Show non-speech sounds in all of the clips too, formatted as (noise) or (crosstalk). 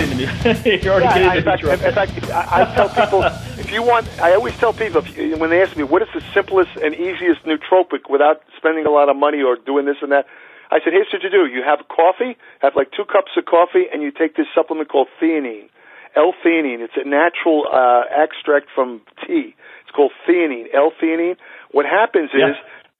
exactly. You're already getting the new. (laughs) you're already Yeah, getting in the fact, in fact, I, I tell people if you want, I always tell people you, when they ask me what is the simplest and easiest nootropic without spending a lot of money or doing this and that, I said, here's what you do: you have coffee, have like two cups of coffee, and you take this supplement called theanine, L-theanine. It's a natural uh, extract from tea. It's called theanine, L-theanine. What happens Yeah. is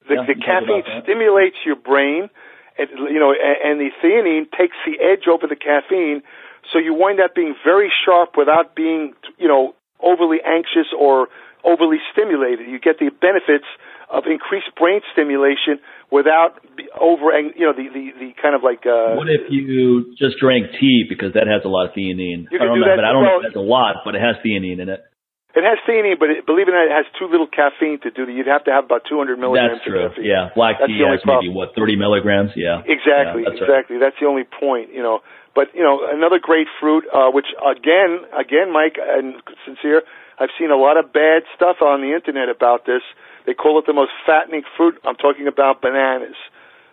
the, Yeah, the caffeine stimulates your brain, and you know, and the theanine takes the edge over the caffeine, so you wind up being very sharp without being, you know, overly anxious or overly stimulated. You get the benefits of increased brain stimulation without over, you know, the the, the kind of like. Uh, What if you just drank tea because that has a lot of theanine? You I don't do know, that but I don't know as if that's a lot, but it has theanine in it. It has theanine, but it, believe it or not, it has too little caffeine to do that. You'd have to have about 200 milligrams That's true. of caffeine. Yeah, black That's tea has maybe what 30 milligrams. Yeah. Exactly, Yeah, that's right. exactly. That's the only point, you know. But you know, another great fruit, uh, which again, again, Mike and sincere, I've seen a lot of bad stuff on the internet about this. They call it the most fattening fruit. I'm talking about bananas.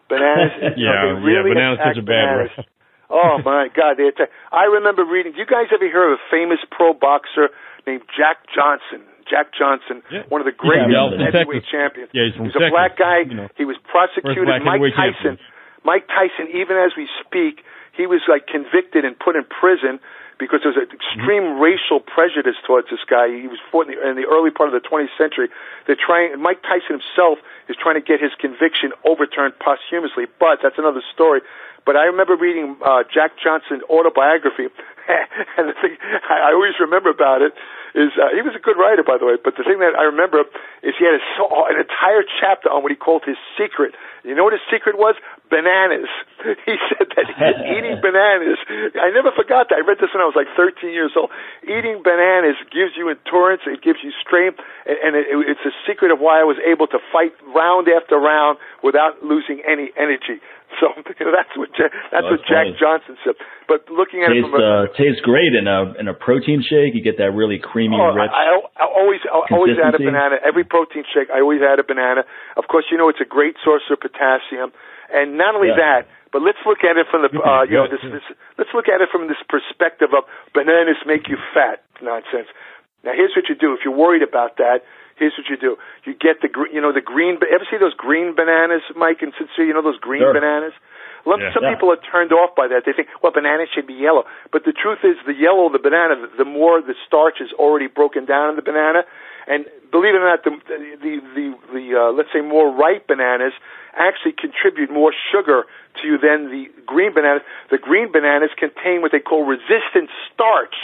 Bananas. (laughs) you know, Yeah, they yeah, bananas such a bad bananas. (laughs) Oh my God! They attack. I remember reading. Do you guys ever hear of a famous pro boxer named Jack Johnson? Jack Johnson, Yeah. one of the greatest Yeah, heavyweight Texas. champions. Yeah, he's from a black guy. you know. He was prosecuted. Mike Tyson. champion. Mike Tyson, even as we speak, he was like convicted and put in prison because there was an extreme racial prejudice towards this guy. He was fought in the, in the early part of the 20th century. They're trying. Mike Tyson himself is trying to get his conviction overturned posthumously, but that's another story. But I remember reading uh, Jack Johnson's autobiography, (laughs) and the thing I I always remember about it is uh, he was a good writer, by the way. But the thing that I remember is he had a, an entire chapter on what he called his secret. You know what his secret was? Bananas. (laughs) He said that (laughs) eating bananas. I never forgot that. I read this when I was like 13 years old. Eating bananas gives you endurance. It gives you strength, and and it, it's a secret of why I was able to fight round after round without losing any energy. (laughs) So you know that's what Ja- that's, That's what Jack funny. Johnson said. But looking at it from a, uh, tastes great in a in a protein shake. You get that really creamy, Oh, rich. I, I, I always, I always add a banana. Every protein shake, I always add a banana. Of course, you know it's a great source of potassium. And not only Yeah. that, but let's look at it from the, uh, you know, this, this, let's look at it from this perspective of bananas make you fat nonsense. Now, here's what you do if you're worried about that. Here's what you do: you get the, you know, the green. But ever see those green bananas, Mike and Sincere? You know those green Sure. bananas. Some Yeah. people are turned off by that. They think, well, bananas should be yellow. But the truth is, the yellow of the banana, the more the starch is already broken down in the banana, and believe it or not, the the the, the uh, let's say more ripe bananas actually contribute more sugar to you than the green bananas. The green bananas contain what they call resistant starch.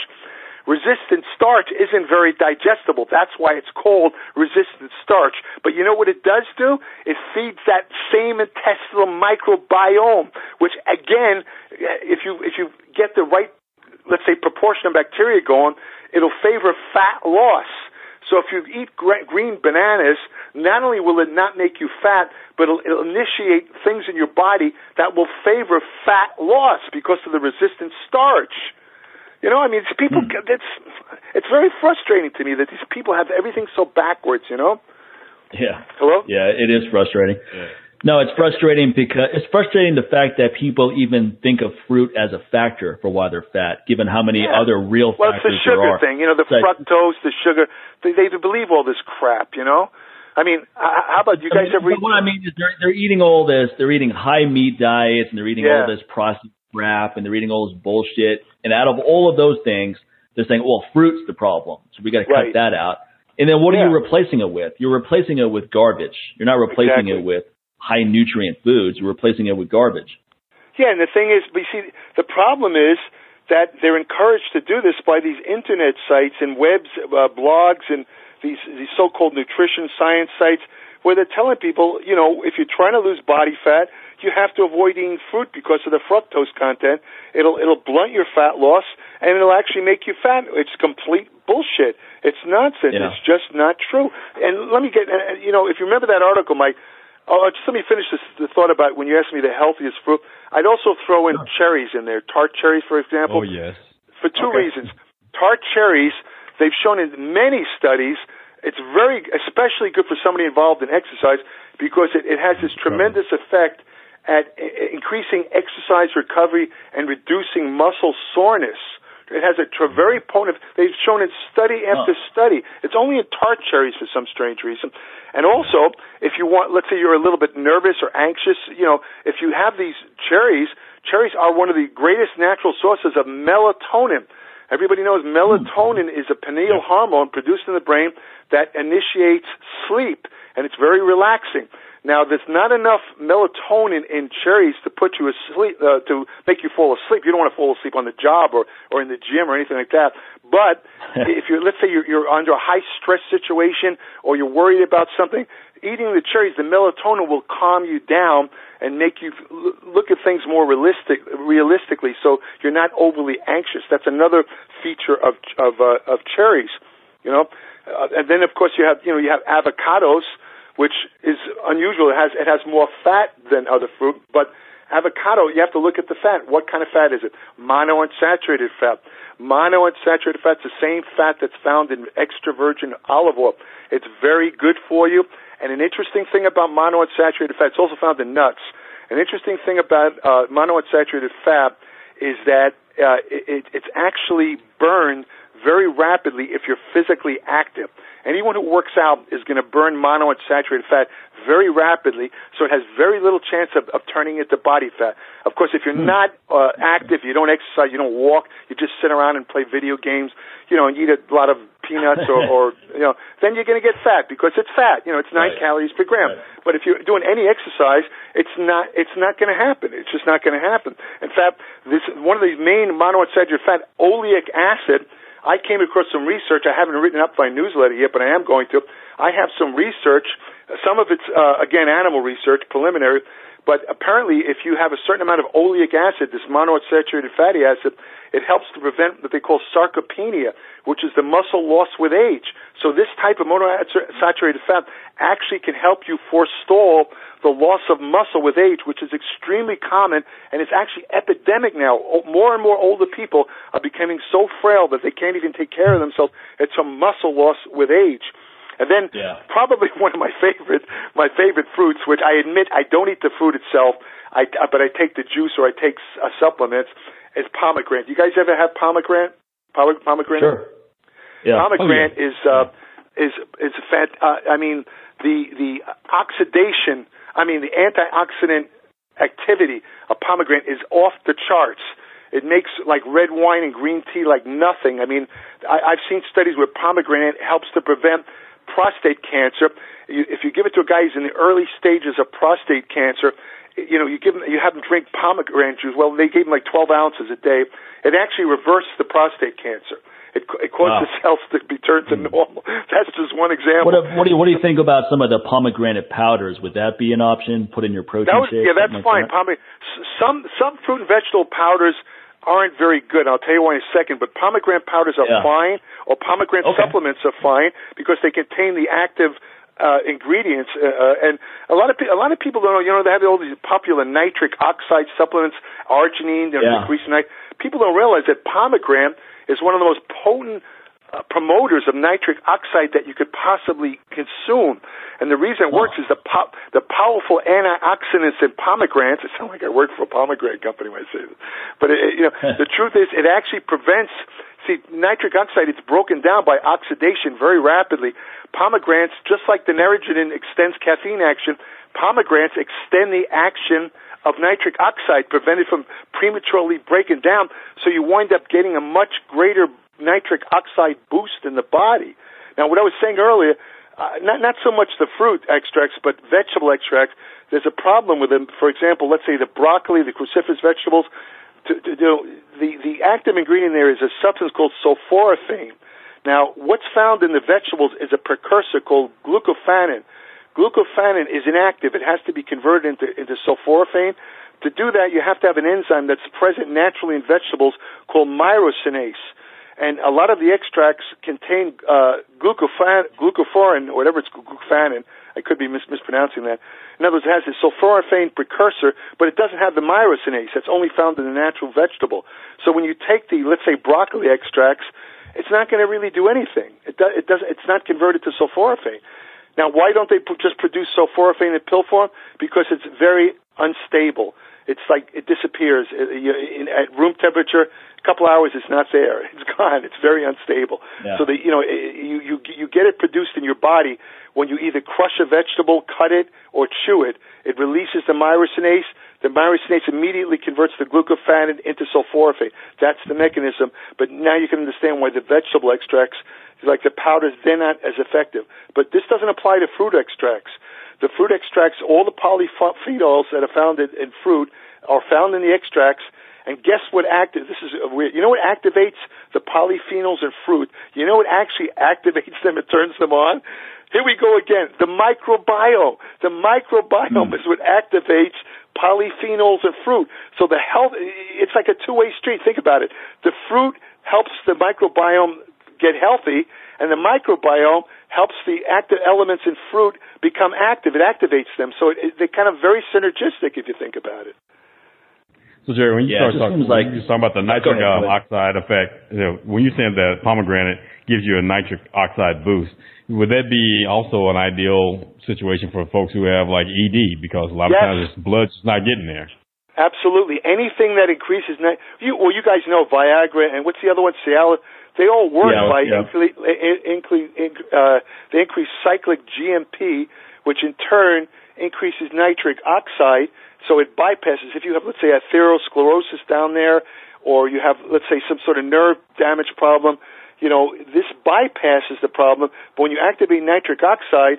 Resistant starch isn't very digestible. That's why it's called resistant starch. But you know what it does do? It feeds that same intestinal microbiome, which again, if you if you get the right, let's say, proportion of bacteria going, it'll favor fat loss. So if you eat gre- green bananas, not only will it not make you fat, but it'll, it'll initiate things in your body that will favor fat loss because of the resistant starch. You know, I mean, it's people. Hmm. It's it's very frustrating to me that these people have everything so backwards. You know. yeah. Hello. Yeah, it is frustrating. No, it's frustrating because it's frustrating the fact that people even think of fruit as a factor for why they're fat, given how many Yeah. other real Well, factors there are. Well, it's the sugar thing. You know, the like- fructose, the sugar. They they believe all this crap. You know. I mean, how about you I guys mean, ever? but what I mean is they're they're eating all this. They're eating high meat diets and they're eating Yeah. all this processed crap and they're eating all this bullshit. And out of all of those things, they're saying, well, fruit's the problem, so we got to cut Right. that out. And then what are you replacing it with? You're replacing it with garbage. You're not replacing Exactly. it with high nutrient foods. You're replacing it with garbage. Yeah, and the thing is, you see, the problem is that they're encouraged to do this by these internet sites and webs, uh, blogs, and these these so-called nutrition science sites, where they're telling people, you know, if you're trying to lose body fat, you have to avoid eating fruit because of the fructose content. It'll it'll blunt your fat loss, and it'll actually make you fat. It's complete bullshit. It's nonsense. Yeah. It's just not true. And let me get, uh, you know, if you remember that article, Mike. Oh, just let me finish this the thought about when you asked me the healthiest fruit. I'd also throw in cherries in there, tart cherries, for example Oh yes. for two Okay. reasons. Tart cherries, they've shown in many studies, it's very, especially good for somebody involved in exercise because it, it has this tremendous effect at increasing exercise recovery and reducing muscle soreness. It has a tra- very potent. They've shown in study after huh. study. It's only in tart cherries for some strange reason. And also, if you want, let's say you're a little bit nervous or anxious, you know, if you have these cherries, cherries are one of the greatest natural sources of melatonin. Everybody knows hmm. melatonin is a pineal hormone produced in the brain that initiates sleep, and it's very relaxing. Now, there's not enough melatonin in cherries to put you asleep, uh, to make you fall asleep. You don't want to fall asleep on the job or, or in the gym or anything like that. But (laughs) if you're, let's say you're, you're under a high stress situation or you're worried about something, eating the cherries, the melatonin will calm you down and make you look at things more realistic, realistically, so you're not overly anxious. That's another feature of of uh, of cherries, you know. Uh, and then of course you have you know you have avocados which is unusual. It has it has more fat than other fruit, but avocado, you have to look at the fat. What kind of fat is it? Monounsaturated fat. Monounsaturated fat is the same fat that's found in extra virgin olive oil. It's very good for you. And an interesting thing about monounsaturated fat, it's also found in nuts. An interesting thing about uh, monounsaturated fat is that uh, it, it's actually burned very rapidly if you're physically active. Anyone who works out is going to burn monounsaturated fat very rapidly, so it has very little chance of, of turning into body fat. Of course, if you're mm. not uh, active, you don't exercise, you don't walk, you just sit around and play video games, you know, and eat a lot of peanuts or, or (laughs) you know, then you're going to get fat because it's fat. You know, it's nine right. calories per gram. Right. But if you're doing any exercise, it's not it's not going to happen. It's just not going to happen. In fact, this one of these main monounsaturated fat, oleic acid I came across some research. I haven't written up my newsletter yet, but I am going to. I have some research. Some of it's, uh, again, animal research, preliminary. But apparently, if you have a certain amount of oleic acid, this monounsaturated fatty acid, it helps to prevent what they call sarcopenia, which is the muscle loss with age. So this type of monounsaturated fat actually can help you forestall the loss of muscle with age, which is extremely common and it's actually epidemic now. More and more older people are becoming so frail that they can't even take care of themselves. It's a muscle loss with age. And then yeah. probably (laughs) one of my favorite my favorite fruits, which I admit I don't eat the fruit itself, I but I take the juice or I take uh, supplements, is pomegranate. You guys ever have pomegranate? Pomegranate. Sure. Yeah. Pomegranate oh, yeah. is uh, is is fat. Uh, I mean the the oxidation I mean, the antioxidant activity of pomegranate is off the charts. It makes like red wine and green tea like nothing. I mean, I, I've seen studies where pomegranate helps to prevent prostate cancer. You, if you give it to a guy who's in the early stages of prostate cancer, you know, you give him, you have him drink pomegranate juice. Well, they gave him like 12 ounces a day. It actually reversed the prostate cancer. It, it causes wow. cells to be turned to hmm. normal. (laughs) That's just one example. What, what, do you, what do you think about some of the pomegranate powders? Would that be an option? Put in your protein that shake? Yeah, that's fine. That? Pomegranate. Some some fruit and vegetable powders aren't very good. I'll tell you why in a second. But pomegranate powders are yeah. fine, or pomegranate okay. supplements are fine because they contain the active uh, ingredients. Uh, uh and a lot of pe- a lot of people don't know. You know, they have all these popular nitric oxide supplements, arginine, know, yeah. decreasing night. People don't realize that pomegranate is one of the most potent uh, promoters of nitric oxide that you could possibly consume. And the reason it works is the po- the powerful antioxidants in pomegranates. It sounds like I work for a pomegranate company when I say this, but it, you know (laughs) the truth is it actually prevents. See, nitric oxide it's broken down by oxidation very rapidly. Pomegranates, just like the naringenin extends caffeine action, pomegranates extend the action of nitric oxide, prevent it from prematurely breaking down. So you wind up getting a much greater nitric oxide boost in the body. Now, what I was saying earlier, uh, not not so much the fruit extracts, but vegetable extracts. There's a problem with them. For example, let's say the broccoli, the cruciferous vegetables. To, to, to, the the active ingredient there is a substance called sulforaphane. Now, what's found in the vegetables is a precursor called glucophanin. Glucophanin is inactive. It has to be converted into, into sulforaphane. To do that, you have to have an enzyme that's present naturally in vegetables called myrosinase. And a lot of the extracts contain uh, glucophorin, or whatever it's glucophanin. I could be mis- mispronouncing that. In other words, it has a sulforaphane precursor, but it doesn't have the myrosinase. That's only found in the natural vegetable. So when you take the, let's say, broccoli extracts, it's not going to really do anything. It, do, it does, it's not converted to sulforaphane. Now, why don't they just produce sulforaphane in pill form? Because it's very unstable. It's like it disappears uh, in, at room temperature. A couple hours, it's not there. (laughs) It's gone. It's very unstable. Yeah. So that you know, you you you get it produced in your body when you either crush a vegetable, cut it, or chew it. It releases the myrosinase. The myrosinase immediately converts the glucophane into sulforaphane. That's the mechanism. But now you can understand why the vegetable extracts like the powders, they're not as effective. But this doesn't apply to fruit extracts. The fruit extracts, all the polyphenols that are found in, in fruit are found in the extracts. And guess what active, this is weird. You know what activates the polyphenols in fruit? You know what actually activates them and turns them on? Here we go again. The microbiome. The microbiome mm. is what activates polyphenols in fruit. So the health, it's like a two-way street. Think about it. The fruit helps the microbiome get healthy, and the microbiome helps the active elements in fruit become active. It activates them, so it, it, they're kind of very synergistic if you think about it. So Jerry, when you yeah, start talking, like, you're talking about the nitric uh, oxide effect, you know, when you're saying that pomegranate gives you a nitric oxide boost, would that be also an ideal situation for folks who have like ED because a lot yes. of times blood's not getting there? Absolutely. Anything that increases, you, well, you guys know Viagra and what's the other one? Cialis they all work yeah, by yeah. Incre- incre- inc- uh, they increase cyclic GMP, which in turn increases nitric oxide. So it bypasses. If you have, let's say, atherosclerosis down there, or you have, let's say, some sort of nerve damage problem, you know, this bypasses the problem. But when you activate nitric oxide,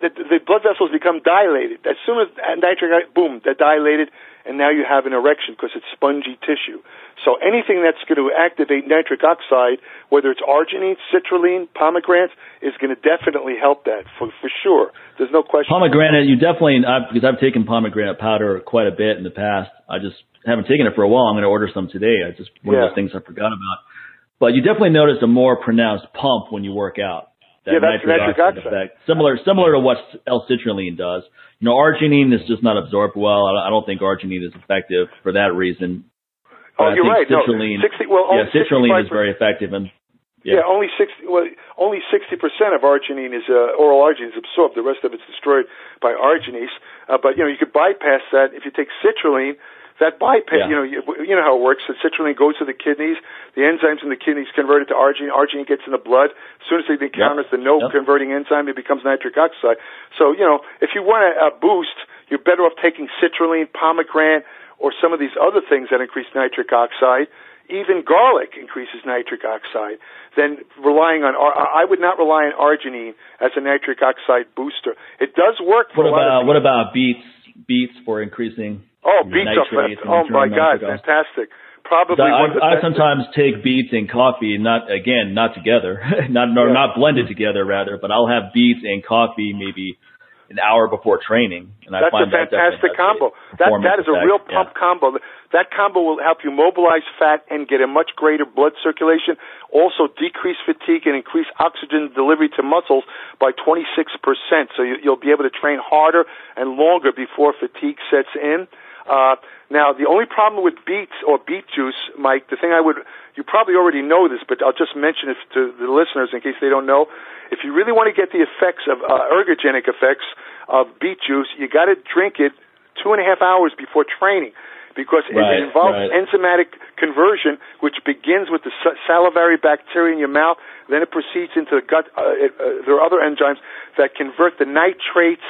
the, the blood vessels become dilated. As soon as nitric, oxide boom, they're dilated, and now you have an erection because it's spongy tissue. So anything that's going to activate nitric oxide, whether it's arginine, citrulline, pomegranate, is going to definitely help that for for sure. There's no question. Pomegranate, you definitely I've, because I've taken pomegranate powder quite a bit in the past. I just haven't taken it for a while. I'm going to order some today. I just one yeah. of those things I forgot about. But you definitely notice a more pronounced pump when you work out that yeah, that's nitric, oxide, oxide, effect. Similar, similar to what L-citrulline does. You know, arginine is just not absorbed well. I don't think arginine is effective for that reason. Oh, you're right. Citrulline, no, 60, well, yeah, citrulline is very effective, and yeah. yeah, only sixty. Well, only sixty percent of arginine is uh, oral arginine is absorbed. The rest of it's destroyed by arginase. Uh, but you know, you could bypass that if you take citrulline that bypass, yeah. you know, you, you know how it works. The citrulline goes to the kidneys. The enzymes in the kidneys convert it to arginine. Arginine gets in the blood. As soon as it encounters the no converting enzyme, it becomes nitric oxide. So, you know, if you want a, a boost, you're better off taking citrulline, pomegranate, or some of these other things that increase nitric oxide. Even garlic increases nitric oxide. Then relying on, I would not rely on arginine as a nitric oxide booster. It does work for what about, What about beets? Beets for increasing Oh, beets are fantastic. Oh my God, fantastic. Probably I, I sometimes take beets and coffee, not again, not together, (laughs) not no, yeah. not blended together rather, but I'll have beets and coffee maybe an hour before training, and I That's find a fantastic that combo. That that is a real pump yeah. combo. That combo will help you mobilize fat and get a much greater blood circulation. Also, decrease fatigue and increase oxygen delivery to muscles by 26%. So you, you'll be able to train harder and longer before fatigue sets in. Uh, now, the only problem with beets or beet juice, Mike, the thing I would, you probably already know this, but I'll just mention it to the listeners in case they don't know. If you really want to get the effects of uh, ergogenic effects of beet juice, you got to drink it two and a half hours before training because right, it involves right. enzymatic conversion, which begins with the salivary bacteria in your mouth, then it proceeds into the gut. Uh, it, uh, there are other enzymes that convert the nitrates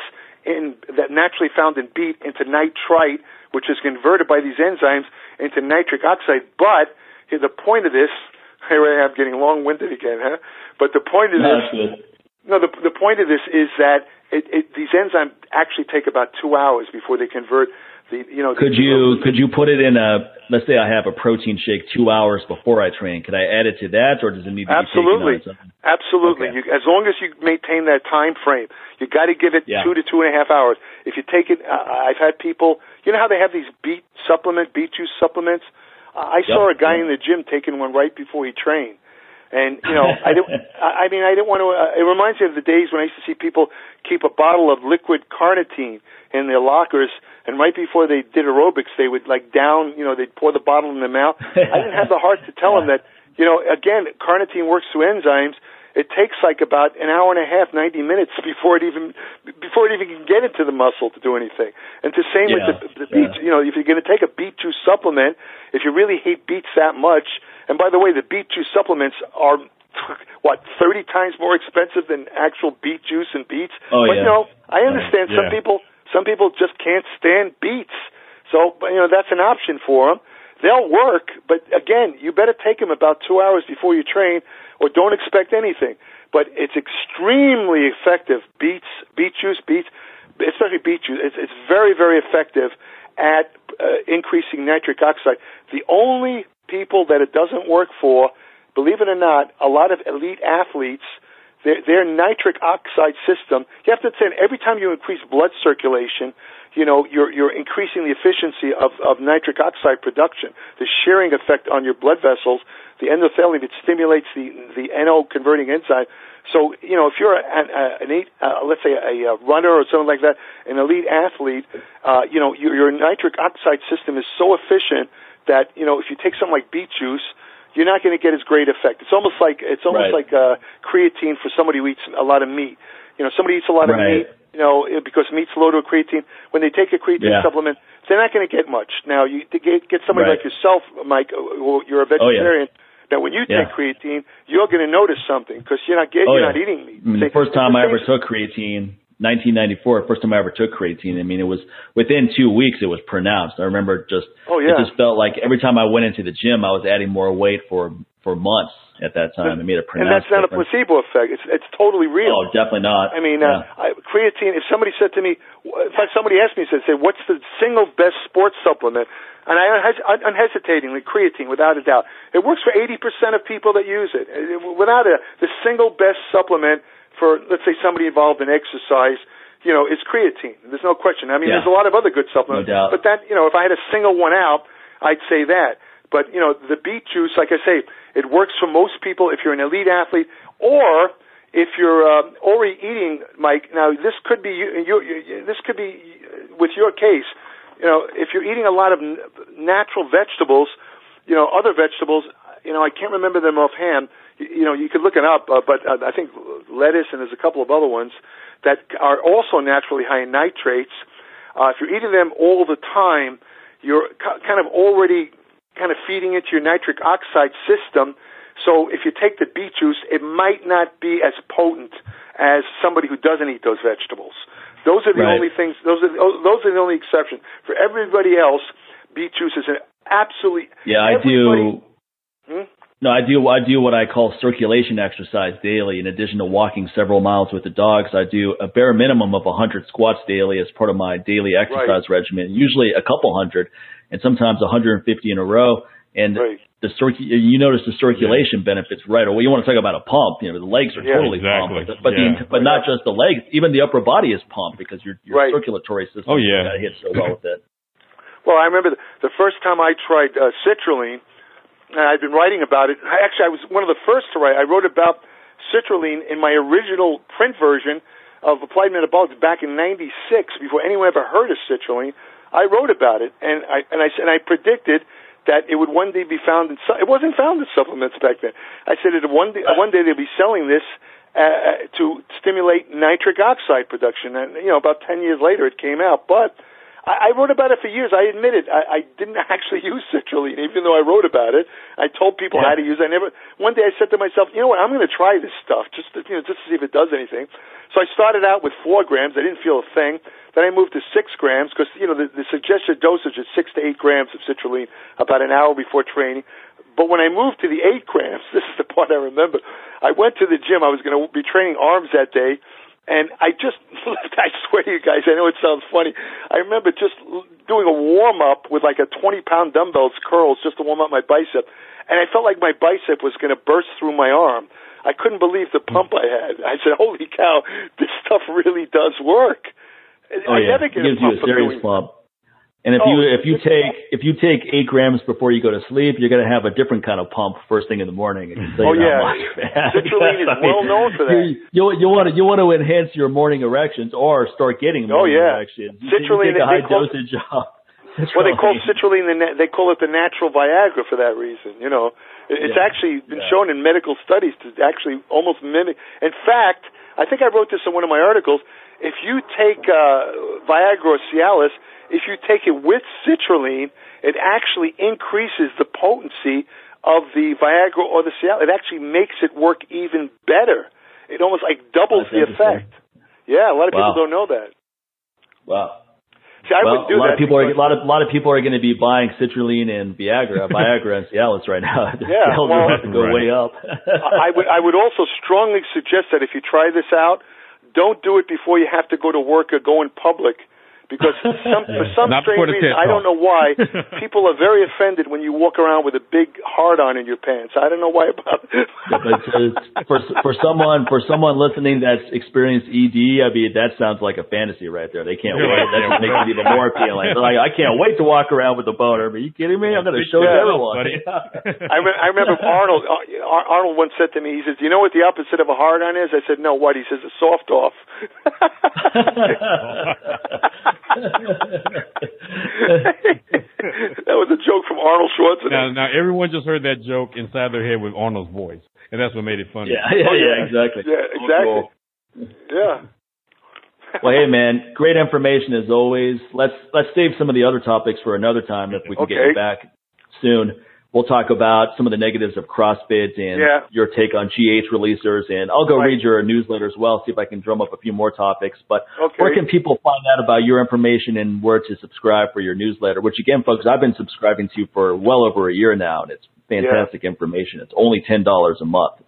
in, that naturally found in beet into nitrite, which is converted by these enzymes into nitric oxide. But the point of this, (laughs) here I am getting long-winded again, huh? But the point of this, no, the the point of this is that it, it, these enzymes actually take about two hours before they convert the, you know. Could you could you put it in a? Let's say I have a protein shake two hours before I train. Could I add it to that, or does it need to absolutely, be taken absolutely? Okay. As long as you maintain that time frame, you got to give it yeah. two to two and a half hours. If you take it, uh, I've had people. You know how they have these beet supplement, beet juice supplements. Uh, I yep. saw a guy yep. in the gym taking one right before he trained. And you know, (laughs) I didn't. I mean, I didn't want to. Uh, it reminds me of the days when I used to see people keep a bottle of liquid carnitine in their lockers and right before they did aerobics, they would like down, you know, they'd pour the bottle in their mouth. (laughs) I didn't have the heart to tell them that, you know, again, carnitine works through enzymes. it takes like about an hour and a half, 90 minutes before it even before it even can get into the muscle to do anything. And the same yeah. with the, the beet. Yeah. You know, if you're going to take a beet juice supplement, if you really hate beets that much, and by the way, the beet juice supplements are (laughs) what 30 times more expensive than actual beet juice and beets. Oh, but yeah. you know, I understand yeah. some people some people just can't stand beets. So, you know, that's an option for them. They'll work, but again, you better take them about two hours before you train, or don't expect anything. But it's extremely effective. Beets, beet juice, beets, especially beet juice. It's, it's very, very effective at uh, increasing nitric oxide. The only people that it doesn't work for, believe it or not, a lot of elite athletes their, their nitric oxide system, you have to understand every time you increase blood circulation, you know, you're, you're increasing the efficiency of, of nitric oxide production. The shearing effect on your blood vessels, the endothelin, it stimulates the, the NO converting enzyme. So, you know, if you're an, an eight, uh, let's say a, a runner or something like that, an elite athlete, uh, you know, your, your nitric oxide system is so efficient that, you know, if you take something like beet juice, you're not going to get as great effect. It's almost like it's almost right. like uh, creatine for somebody who eats a lot of meat. You know, somebody eats a lot of right. meat. You know, because meat's loaded with creatine. When they take a creatine yeah. supplement, they're not going to get much. Now, you get, get somebody right. like yourself, Mike, who you're a vegetarian. Oh, yeah. Now, when you yeah. take creatine, you're going to notice something because you're not getting, oh, you're yeah. not eating meat. The first time I ever took creatine, 1994, first time I ever took creatine. I mean, it was within two weeks it was pronounced. I remember just oh yeah, it just felt like every time I went into the gym, I was adding more weight for for months at that time. It made a pronounced. And that's not difference. a placebo effect. It's it's totally real. Oh, definitely not. I mean, yeah. uh, I, creatine. If somebody said to me, in fact, somebody asked me, said, "Say, what's the single best sports supplement?" And I unhesitatingly, creatine, without a doubt, it works for 80% of people that use it. Without a the single best supplement for, let's say, somebody involved in exercise, you know, is creatine. There's no question. I mean, yeah. there's a lot of other good supplements, no doubt. but that, you know, if I had a single one out, I'd say that. But you know, the beet juice, like I say, it works for most people if you're an elite athlete, or if you're uh, already eating, Mike. Now, this could be you, you, you, this could be with your case. You know, if you're eating a lot of natural vegetables, you know, other vegetables. You know, I can't remember them offhand you know, you could look it up, uh, but uh, I think lettuce and there's a couple of other ones that are also naturally high in nitrates. Uh, if you're eating them all the time, you're kind of already kind of feeding into your nitric oxide system. So if you take the beet juice, it might not be as potent as somebody who doesn't eat those vegetables. Those are the right. only things. Those are those are the only exception. For everybody else, beet juice is an absolutely. Yeah, I do. Hmm? No, I do. I do what I call circulation exercise daily. In addition to walking several miles with the dogs, I do a bare minimum of 100 squats daily as part of my daily exercise right. regimen. Usually a couple hundred, and sometimes 150 in a row. And right. the circ- you notice the circulation yeah. benefits right away. You want to talk about a pump? You know, the legs are yeah, totally exactly. pumped, but yeah. the, but not just the legs, even the upper body is pumped because your your right. circulatory system oh, yeah. got hit so well with it. Well, I remember the, the first time I tried uh, citrulline and I've been writing about it. Actually, I was one of the first to write. I wrote about citrulline in my original print version of Applied Metabolics back in '96, before anyone ever heard of citrulline. I wrote about it, and I and I and I predicted that it would one day be found in. It wasn't found in supplements back then. I said it one day one day they'll be selling this uh, to stimulate nitric oxide production, and you know about ten years later it came out, but I, I wrote about it for years. I admit it. I, I didn't (laughs) actually use citrulline, even though I wrote about it. I told people yeah. how to use it. I never. One day I said to myself, you know what? I'm going to try this stuff just to, you know just to see if it does anything. So I started out with four grams. I didn't feel a thing. Then I moved to six grams because you know the, the suggested dosage is six to eight grams of citrulline about an hour before training. But when I moved to the eight grams, (laughs) this is the part I remember. I went to the gym. I was going to be training arms that day and I just, (laughs) I swear to you guys, I know it sounds funny. I remember just doing a warm up with like a 20 pound dumbbells curls just to warm up my bicep. And I felt like my bicep was going to burst through my arm. I couldn't believe the pump I had. (laughs) I said, holy cow, this stuff really does work. Oh, I yeah. never get it gives a pump you a serious pump. And if Oh, you if you take if you take eight grams before you go to sleep, you're going to have a different kind of pump first thing in the morning. I can tell Oh, yeah. (laughs) Citrulline is I mean, well known for that. You, you want to you want to enhance your morning erections or start getting Oh, yeah. erections. Citrulline, you take a high dosage (laughs) of well, they call citrulline the they call it the natural Viagra for that reason. You know, it's yeah. actually been yeah. shown in medical studies to actually almost mimic. In fact, I think I wrote this in one of my articles. If you take uh, Viagra or Cialis, if you take it with citrulline, it actually increases the potency of the Viagra or the Cialis. It actually makes it work even better. It almost like doubles the effect. Yeah, a lot of wow. people don't know that. Wow. See, I well, would do a lot that of people are a lot of a lot of people are going to be buying citrulline and Viagra, Viagra and Cialis right now. (laughs) yeah, well, have to go right. way up. I would I would also strongly suggest that if you try this out, don't do it before you have to go to work or go in public because (laughs) some, for some Not strange reason, I don't know why, (laughs) people are very offended when you walk around with a big hard on in your pants. I don't know why about. (laughs) yeah, but uh, for for someone for someone listening that's experienced ED, I mean that sounds like a fantasy right there. They can't wait. That makes it even more appealing. They're like I can't wait to walk around with a boner. Are you kidding me? I'm going to show yeah, everyone. I, re- I remember Arnold. Uh, Arnold once said to me, he says, "Do you know what the opposite of a hard on is?" I said, "No, what?" He says, "A soft off." That was a joke from Arnold Schwarzenegger. Now, now everyone just heard that joke inside their head with Arnold's voice, and that's what made it funny. Yeah, yeah, oh, yeah, exactly. Yeah, exactly. Yeah. well, hey man, great information as always. Let's let's save some of the other topics for another time if we can okay. get you back soon we'll talk about some of the negatives of CrossFit and yeah. your take on GH releasers. And I'll go right. read your newsletter as well, see if I can drum up a few more topics. But okay. where can people find out about your information and where to subscribe for your newsletter? Which again, folks, I've been subscribing to for well over a year now, and it's fantastic yeah. information. It's only ten dollars a month.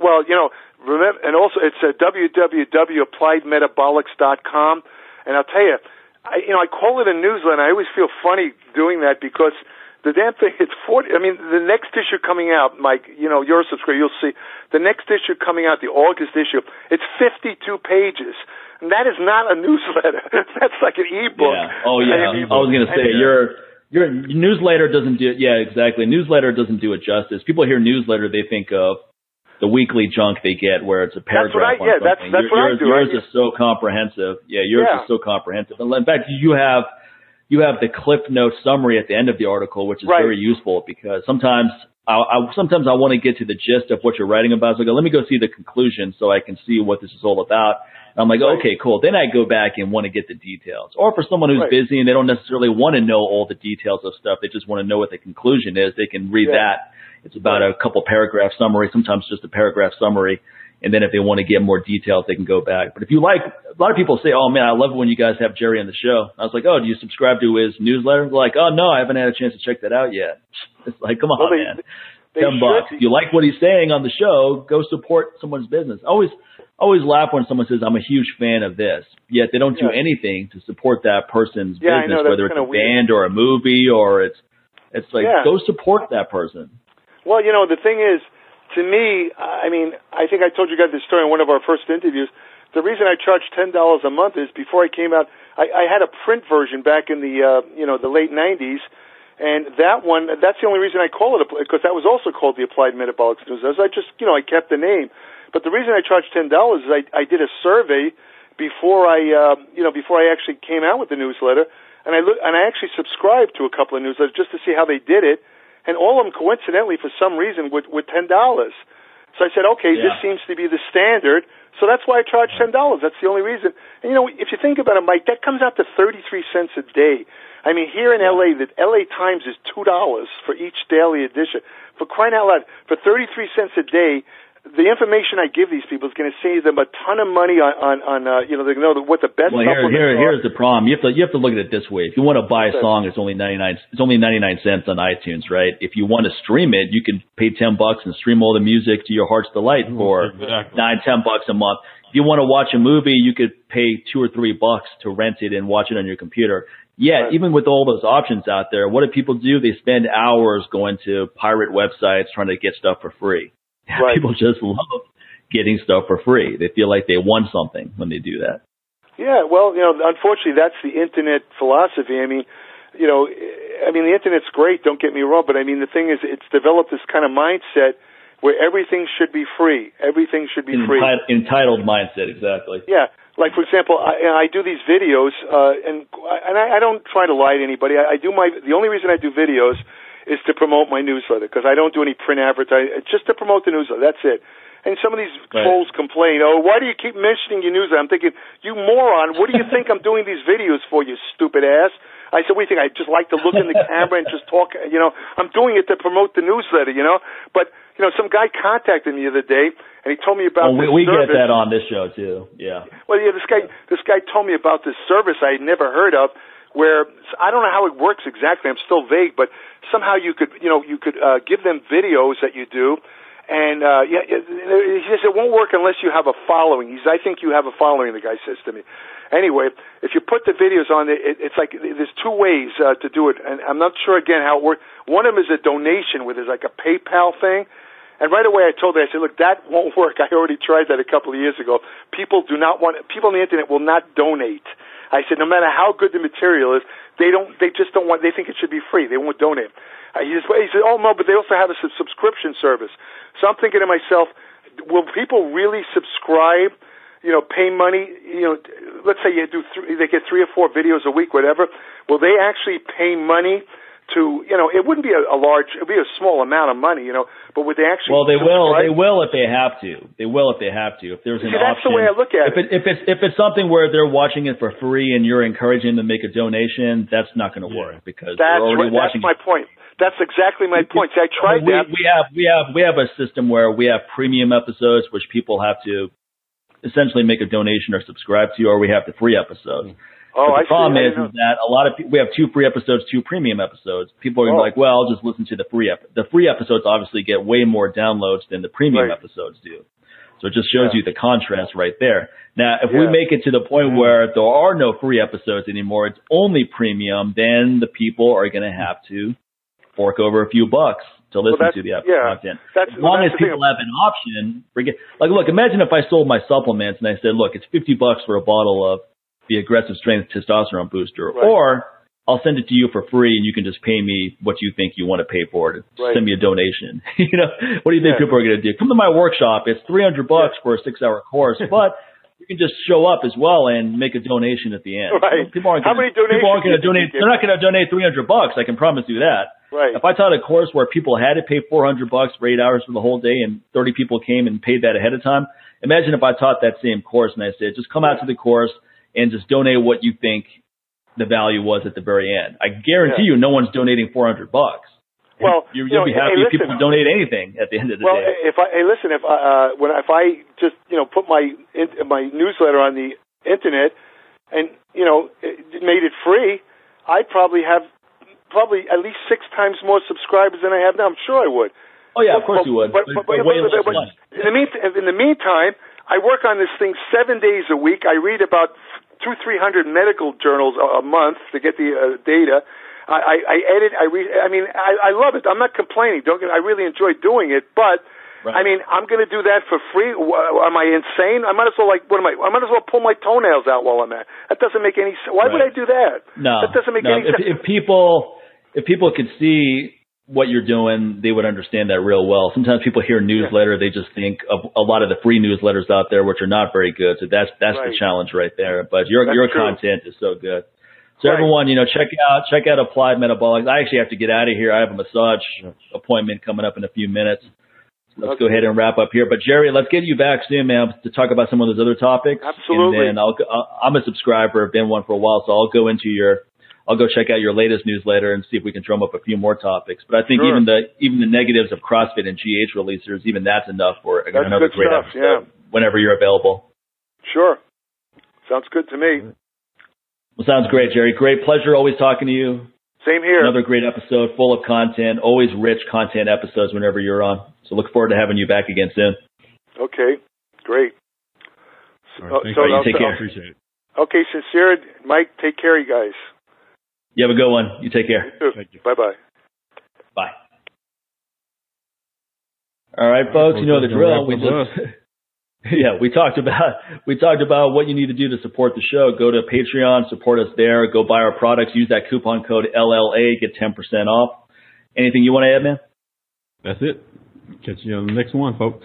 Well, you know, remember, and also it's at www.appliedmetabolics.com. And I'll tell you, I, you know, I call it a newsletter. I always feel funny doing that because the damn thing it's 40 i mean the next issue coming out mike you know you're a subscriber you'll see the next issue coming out the august issue it's 52 pages and that is not a (laughs) newsletter that's like an ebook yeah. oh yeah i was going to say your your newsletter doesn't do yeah exactly newsletter doesn't do it justice people hear newsletter they think of the weekly junk they get where it's a paragraph that's what I, yeah. That's, that's yours, what I do. yours is so comprehensive. Yeah, yours yeah. is so comprehensive. In fact, you have you have the cliff note summary at the end of the article, which is right. very useful because sometimes I, I sometimes I want to get to the gist of what you're writing about. So I go, let me go see the conclusion so I can see what this is all about. And I'm like, right. okay, cool. Then I go back and want to get the details. Or for someone who's right. busy and they don't necessarily want to know all the details of stuff, they just want to know what the conclusion is. They can read yeah. that. It's about a couple paragraph summary, sometimes just a paragraph summary. And then if they want to get more details, they can go back. But if you like, a lot of people say, "Oh man, I love when you guys have Jerry on the show." I was like, "Oh, do you subscribe to his newsletter?" They're like, "Oh no, I haven't had a chance to check that out yet." (laughs) It's like, come on, well, they, man, they ten bucks. If you like what he's saying on the show, go support someone's business. I always, always laugh when someone says, "I'm a huge fan of this," yet they don't do anything to support that person's yeah, business, whether it's a weird. band or a movie or it's, it's like yeah. go support that person. Well, you know, the thing is to me, I mean, I think I told you guys this story in one of our first interviews. The reason I charge ten dollars a month is before I came out, I, I had a print version back in the uh, you know the late '90s, and that one that's the only reason I call it because that was also called the Applied Metabolics News. I just you know I kept the name, but the reason I charged ten dollars is I, I did a survey before I uh, you know before I actually came out with the newsletter, and I look and I actually subscribed to a couple of newsletters just to see how they did it and all of them coincidentally for some reason with with ten dollars. So I said, okay, yeah. this seems to be the standard. So that's why I charge ten dollars. That's the only reason. And you know, if you think about it, Mike, that comes out to thirty three cents a day. I mean, here in LA, the LA Times is two dollars for each daily edition. For crying out loud, for thirty three cents a day, the information I give these people is going to save them a ton of money on on, on uh, you know they know what the best. Well, here, here here's the problem. You have to you have to look at it this way. If you want to buy a song, it's only ninety nine. It's only ninety nine cents on iTunes, right? If you want to stream it, you can pay ten bucks and stream all the music to your heart's delight for exactly. nine ten bucks a month. If you want to watch a movie, you could pay two or three bucks to rent it and watch it on your computer. Yet, right. even with all those options out there, what do people do? They spend hours going to pirate websites trying to get stuff for free. (laughs) Right. People just love getting stuff for free. They feel like they won something when they do that. Yeah, well, you know, unfortunately, that's the internet philosophy. I mean, you know, I mean, the internet's great. Don't get me wrong, but I mean, the thing is, it's developed this kind of mindset where everything should be free. Everything should be An free. Entitled, entitled mindset, exactly. Yeah. like for example, I, I do these videos, uh, and and I, I don't try to lie to anybody. I, I do my the only reason I do videos is to promote my newsletter because I don't do any print advertising. Just to promote the newsletter. That's it. And some of these right. trolls complain, "Oh, why do you keep mentioning your newsletter?" I'm thinking, "You moron! What do you think I'm doing these videos for? You stupid ass!" I said, "What do you think? I just like to look in the camera and just talk? You know, I'm doing it to promote the newsletter. You know, but you know, some guy contacted me the other day and he told me about. Oh, we, we get that on this show too. Yeah. Well, yeah, this guy this guy told me about this service I had never heard of, where I don't know how it works exactly. I'm still vague, but somehow you could you know you could uh, give them videos that you do. And uh, yeah, he says it won't work unless you have a following. He's, I think you have a following. The guy says to me. Anyway, if you put the videos on, it, it's like there's two ways uh, to do it, and I'm not sure again how it works. One of them is a donation, where there's like a PayPal thing, and right away I told her, I said, look, that won't work. I already tried that a couple of years ago. People do not want, people on the internet will not donate. I said, no matter how good the material is, they don't, they just don't want, they think it should be free. They won't donate. Uh, he, just, he said, oh no, but they also have a subscription service. So I'm thinking to myself, will people really subscribe? you know, pay money, you know, let's say you do three, they get three or four videos a week, whatever. Will they actually pay money to you know it wouldn't be a, a large it would be a small amount of money you know but would they actually well they will they will if they have to. They will if they have to if there's an See, that's option. the way I look at if it, it if it's if it's something where they're watching it for free and you're encouraging them to make a donation that's not going to work because that's they're already right, watching that's my point. That's exactly my point. See, I tried we, that. we have we have we have a system where we have premium episodes which people have to essentially make a donation or subscribe to or we have the free episodes. Mm-hmm Oh, but the I problem see. is, is that a lot of people, we have two free episodes, two premium episodes. People are oh. like, well, I'll just listen to the free ep-. The free episodes obviously get way more downloads than the premium right. episodes do. So it just shows yeah. you the contrast right there. Now, if yeah. we make it to the point where there are no free episodes anymore, it's only premium, then the people are going to have to fork over a few bucks to listen well, to the yeah, content. That's, as long well, as people have an option, forget, like, look, imagine if I sold my supplements and I said, look, it's 50 bucks for a bottle of the aggressive strength testosterone booster, right. or I'll send it to you for free and you can just pay me what you think you want to pay for it. Right. Send me a donation. (laughs) you know, what do you think yeah. people are going to do? Come to my workshop. It's 300 bucks yeah. for a six hour (laughs) course, but you can just show up as well and make a donation at the end. Right. People aren't How gonna, many donations people aren't going to donate. They're not going to donate 300 bucks. I can promise you that. Right. If I taught a course where people had to pay 400 bucks for eight hours for the whole day and 30 people came and paid that ahead of time, imagine if I taught that same course and I said, just come out to the course and just donate what you think the value was at the very end. I guarantee yeah. you, no one's donating 400 bucks. Well, you, will be happy hey, if people donate anything at the end of the well, day. Well, if I hey, listen, if I, uh, when if I just you know put my in, my newsletter on the internet and you know it made it free, I'd probably have probably at least six times more subscribers than I have now. I'm sure I would. Oh yeah, of course but, you would. But, but, but, but, less in the mean, in the meantime, I work on this thing seven days a week. I read about two, three hundred medical journals a, a month to get the uh, data. I, I, I edit. I read. I mean, I, I love it. I'm not complaining. Don't get. I really enjoy doing it, but. Right. I mean, I'm going to do that for free. Am I insane? I might as well like what am I? I might as well pull my toenails out while I'm at. That doesn't make any sense. Why right. would I do that? No, that doesn't make no. any if, sense. If people, if people could see what you're doing, they would understand that real well. Sometimes people hear newsletter, they just think of a lot of the free newsletters out there, which are not very good. So that's that's right. the challenge right there. But your that's your true. content is so good. So right. everyone, you know, check out check out Applied Metabolics. I actually have to get out of here. I have a massage appointment coming up in a few minutes. So let's okay. go ahead and wrap up here. But Jerry, let's get you back soon, man, to talk about some of those other topics. Absolutely. And then I'll I'm a subscriber, I've been one for a while, so I'll go into your I'll go check out your latest newsletter and see if we can drum up a few more topics. But I think sure. even the even the negatives of CrossFit and GH releasers, even that's enough for that's another good great stuff, episode yeah. whenever you're available. Sure. Sounds good to me. Well, sounds great, Jerry. Great pleasure always talking to you. Same here. Another great episode, full of content, always rich content episodes whenever you're on. So look forward to having you back again soon. Okay, great. All right, thank so you. you take I care. appreciate it. Okay, sincere, Mike. Take care, you guys. You have a good one. You take care. Thank you. Bye bye. Bye. All right, folks. You know the drill. We just (laughs) yeah, we talked about we talked about what you need to do to support the show. Go to Patreon, support us there. Go buy our products. Use that coupon code LLA. Get ten percent off. Anything you want to add, man? That's it. Catch you on the next one, folks.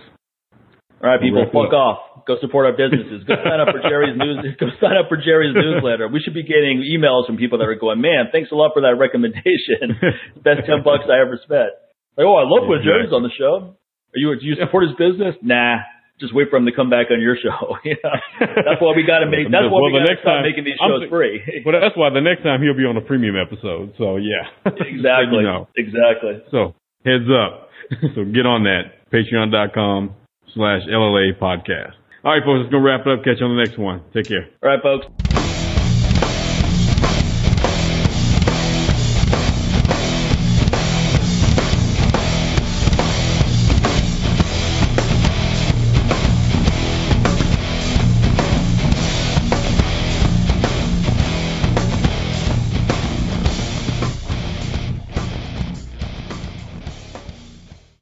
All right, people. Fuck off. Go support our businesses. Go sign up for Jerry's news. Go sign up for Jerry's newsletter. We should be getting emails from people that are going, man, thanks a lot for that recommendation. (laughs) Best ten bucks I ever spent. Like, oh, I love when Jerry's on the show. Are you do you support his business? Nah. Just wait for him to come back on your show. (laughs) that's why we got to make. That's why well, we got to start making these shows I'm, free. well, that's why the next time he'll be on a premium episode. So yeah, (laughs) exactly, you know. exactly. So heads up. so get on that. Patreon.com slash LLA podcast. All right, folks, let's go wrap it up. Catch you on the next one. Take care. All right, folks.